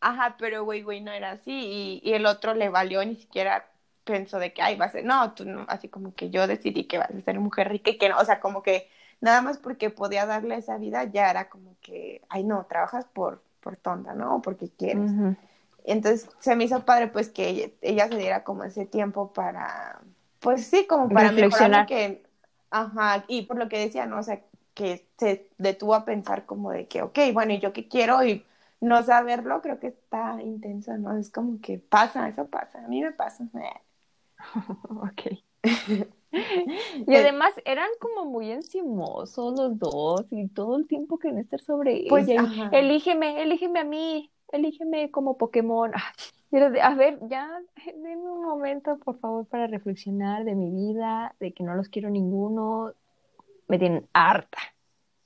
ajá, pero güey, güey, no era así y, y el otro le valió, ni siquiera pensó de que, ay, va a ser, no, tú no, así como que yo decidí que vas a ser mujer rica y que no, o sea, como que nada más porque podía darle esa vida ya era como que, ay, no, trabajas por, por tonta, ¿no? Porque quieres. Ujú. Entonces se me hizo padre pues que ella, ella se diera como ese tiempo para, pues sí, como para Reflexionar. que, ajá, y por lo que decía, ¿no? O sea, que se detuvo a pensar como de que, ok, bueno, ¿y yo qué quiero? Y no saberlo creo que está intenso, ¿no? Es como que pasa, eso pasa, a mí me pasa. *laughs* Ok. *laughs* Y además eran como muy encimosos los dos y todo el tiempo querían estar sobre Pues, ella. ajá. Elígeme, elígeme a mí. elígeme como Pokémon. Ah, a ver, ya, *laughs* denme un momento, por favor, para reflexionar de mi vida, de que no los quiero ninguno. Me tienen harta.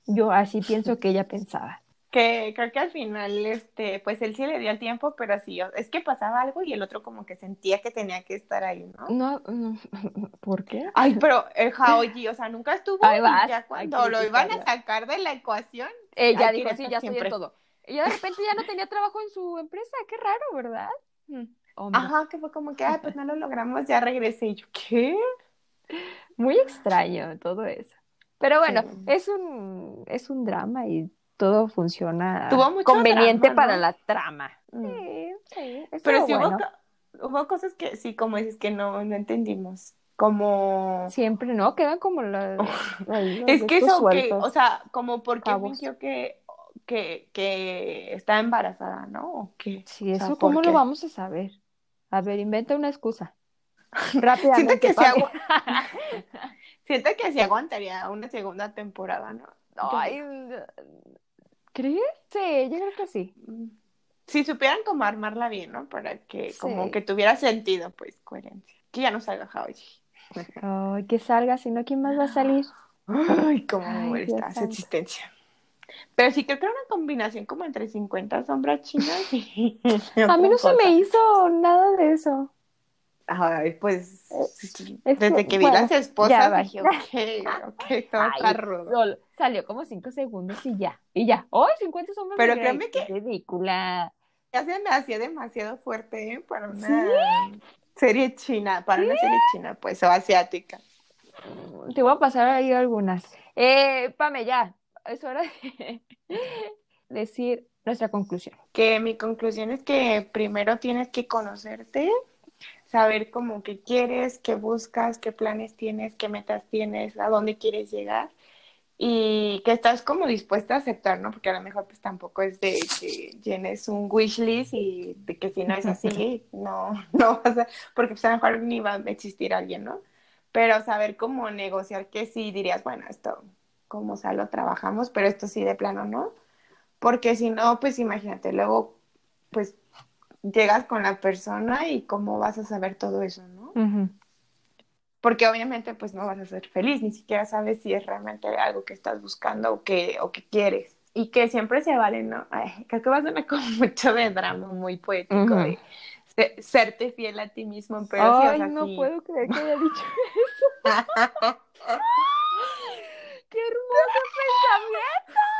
Yo así pienso que ella pensaba. Que creo que al final, este, pues él sí le dio el tiempo, pero sí, o- es que pasaba algo y el otro como que sentía que tenía que estar ahí, ¿no? No, no, *laughs* ¿por qué? Ay, pero *laughs* el Haoji, o sea, nunca estuvo Ahí y vas, ya cuando lo iban a sacar de la ecuación, Ella que dijo, sí, ya estoy en todo. Y de repente ya no tenía trabajo en su empresa. Qué raro, ¿verdad? Mm, hombre. ajá, que fue como que, ay, pues no lo *laughs* logramos, ya regresé. Y yo, ¿qué? Muy extraño todo eso. Pero bueno, Sí. es un, es un drama y todo funciona Tuvo conveniente drama, para la trama. Mm. Sí, Pero sí bueno. hubo, hubo cosas que sí, como dices, que no, no entendimos. Como... Siempre, ¿no? Quedan como la- *laughs* ahí los Es que eso, que, o sea, como porque fingió que, que, que está embarazada, ¿no? ¿O qué? Sí, O sea, eso ¿por cómo qué? lo vamos a saber. A ver, inventa una excusa. Siento *laughs* Rápidamente. que, sí Pame. agu- Siento que sí *laughs* aguantaría una segunda temporada, ¿no? Ay, ¿crees? Sí, yo creo que sí. Si supieran cómo armarla bien, ¿no? Para que Sí. como que tuviera sentido, pues, coherencia. Que ya no salga Haoji. Ay, que salga, si no, ¿quién más va a salir? Ay, cómo Ay, esa santo. existencia. Pero sí creo que era una combinación como entre 50 sombras chinas y... *laughs* A mí no se me hizo nada de eso. Ay, pues es desde que, que vi bueno, las esposas dije, *laughs* ok, ok, todo Ay, está rudo. salió como cinco segundos y ya. Y ya. ¡Ay, 50 sombras de Pero créeme que- ridícula. Ya se me hacía demasiado fuerte ¿eh? para una serie china, para una serie china, pues, o asiática. Te voy a pasar ahí algunas. Eh, Pame, ya. Es hora de *laughs* decir nuestra conclusión. Que mi conclusión es que primero tienes que conocerte, saber cómo que quieres, qué buscas, qué planes tienes, qué metas tienes, a dónde quieres llegar y que estás como dispuesta a aceptar, ¿no? Porque a lo mejor pues tampoco es de que llenes un wish list y de que si no es así, *laughs* no, *laughs* no vas a, porque pues a lo mejor ni va a existir alguien, ¿no? Pero saber cómo negociar que sí dirías, bueno, esto, como sea, lo trabajamos, pero esto sí de plano, ¿no? Porque si no, pues imagínate, luego, pues llegas con la persona y cómo vas a saber todo eso, ¿no? Porque obviamente, pues no vas a ser feliz, ni siquiera sabes si es realmente algo que estás buscando o que, o que quieres. Y que siempre se vale, ¿no? Ay, creo que va a sonar como *laughs* mucho de drama, muy poético, Ujú. de se- serte fiel a ti mismo, pero sí, o Ay, sea, no sí. puedo creer que haya dicho *laughs* eso. *laughs* ¡Qué hermoso pensamiento!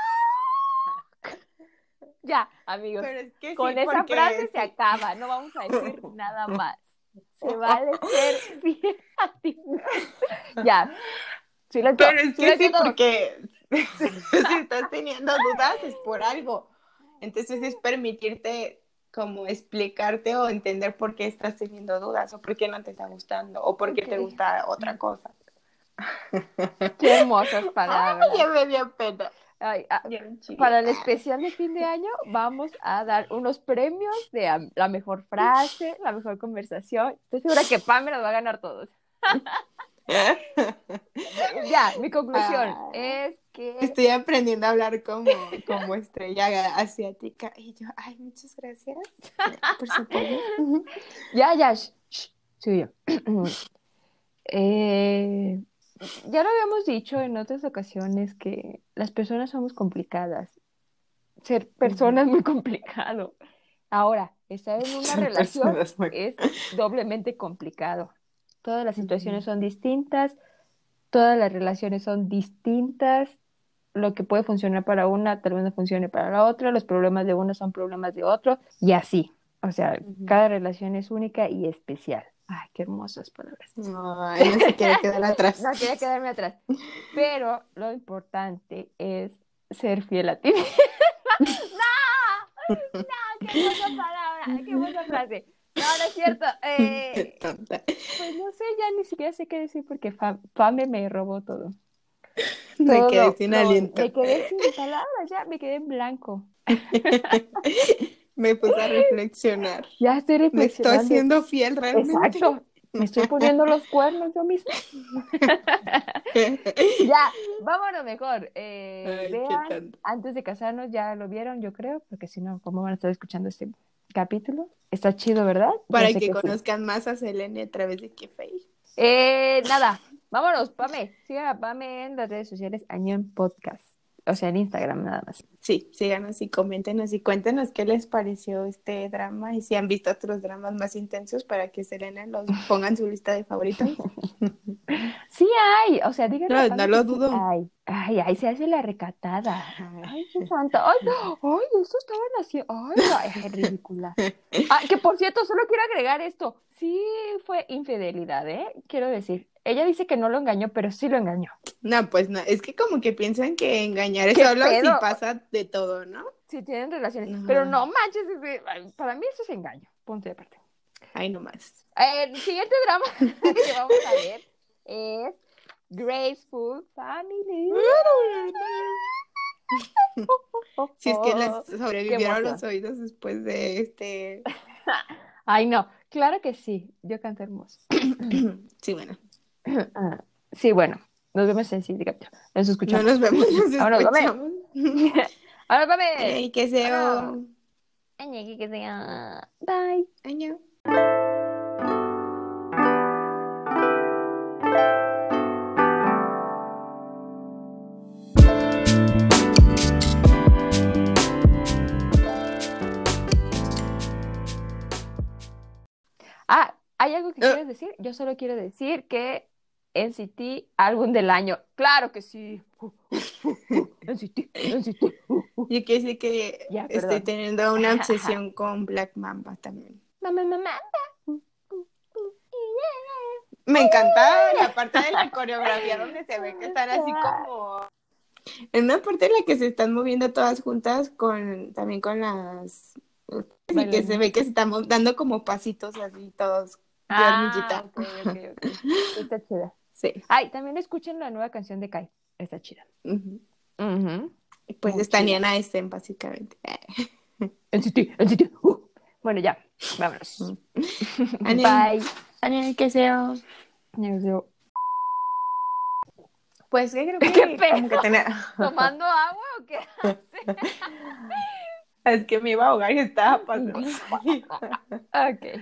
Ya, amigos. Pero es que Con esa frase se acaba, no vamos a decir *laughs* nada más. Se *laughs* vale ser fiel a ti. Ya. Sí lo Pero es que sí, porque *laughs* si estás teniendo dudas es por algo. Entonces es permitirte como explicarte o entender por qué estás teniendo dudas o por qué no te está gustando o por qué te gusta otra cosa. Qué hermosas palabras. Ay, ya me dio pena. Ay, ah, chillé. para el especial de fin de año vamos a dar unos premios de a- la mejor frase, la mejor conversación. Estoy segura que Pam me los va a ganar todos. *laughs* Ya, mi conclusión Ah. es que Estoy aprendiendo a hablar como, como estrella asiática. Y yo, ay, muchas gracias por su apoyo. *laughs* Ya, ya, sh- sh, soy yo. *clears throat* Eh, ya lo habíamos dicho en otras ocasiones que las personas somos complicadas. Ser persona es muy complicado. Ahora, estar en una relación muy- es *laughs* doblemente complicado. Todas las situaciones son distintas, todas las relaciones son distintas. Lo que puede funcionar para una, tal vez no funcione para la otra. Los problemas de uno son problemas de otro, y así. O sea, cada relación es única y especial. Ay, qué hermosas palabras. Ay, no se quiere quedar atrás. *laughs* No quería quedarme atrás. Pero lo importante es ser fiel a ti. *laughs* ¡No! ¡No! ¡Qué hermosa palabra! ¡Qué hermosa frase! No, no es cierto. Qué Eh, tonta. pues no sé, ya ni siquiera sé qué decir porque Fa- Fame me robó todo. *laughs* Me Todo, quedé sin aliento. Me quedé sin palabras, ya me quedé en blanco. Me puse a reflexionar. Ya estoy ¿Me estoy reflexionando. siendo fiel realmente? Exacto. Me estoy poniendo los cuernos yo misma. *laughs* Ya, vámonos mejor. Eh, Ay, vean, antes de casarnos, ya lo vieron, yo creo, porque si no, ¿cómo van a estar escuchando este capítulo? Está chido, ¿verdad? Para sé que conozcan más a Selene a través de Kefei. Eh, nada, vámonos, Pame. Sigan a Pame en las redes sociales, Añón Podcast. O sea, en Instagram nada más. Sí, síganos y coméntenos y cuéntenos qué les pareció este drama y si han visto otros dramas más intensos para que Selena los *laughs* ponga en su lista de favoritos. *laughs* Sí hay, o sea, díganle a No, no lo sí dudo. hay. Ay, ay, se hace la recatada. Ay, qué santa. Ay, ay, esto estaban haciendo. Ay, *laughs* ay, ridícula. Ah, que por cierto, solo quiero agregar esto. Sí fue infidelidad, ¿eh? Quiero decir. Ella dice que no lo engañó, pero sí lo engañó. No, pues no, es que como que piensan que engañar es ¿Qué solo si pasa de todo, ¿no? Sí tienen relaciones. Ajá. Pero no manches, para mí eso es engaño. Punto de parte. Ay, no más. El siguiente drama *laughs* que vamos a ver es Graceful Family. Si es que les *laughs* sobrevivieron los oídos después de este... *laughs* Ay, no, claro que sí. Yo canto hermoso. *clears throat* Sí, bueno. *laughs* Ah, sí, bueno, nos vemos en el siguiente capítulo. Nos No escuchamos. nos vemos, nos *laughs* Vámonos, vame. escuchamos. Ahora. *laughs* Ay, que sea... Añe, que sea. Bye. Año. Ah, ¿hay algo que Eh. quieres decir? Yo solo quiero decir que NCT, álbum del año. Claro que sí. NCT, NCT. Yo quiero decir que Ya, estoy perdón. teniendo una obsesión con Black Mamba también. Mamá, mamá. Me encanta la parte de la coreografía donde se ve que están así como... En una parte en la que se están moviendo todas juntas con también con las... Y que se ve que se están dando como pasitos así todos. Ah, hormiguita. ok, ok, ok. Está chida. Sí. Ay, también escuchen la nueva canción de Kai. Está chida. Pues Muy chida. Niana Esten, básicamente. *laughs* NCT, NCT. Uh. Bueno, ya. Vámonos. *laughs* Bye. Ani, *laughs* que sea. Adiós. Pues que creo que, ¿Qué pedo? que tenía... ¿Tomando agua o qué? Es que me iba a ahogar y estaba pasando. Ok.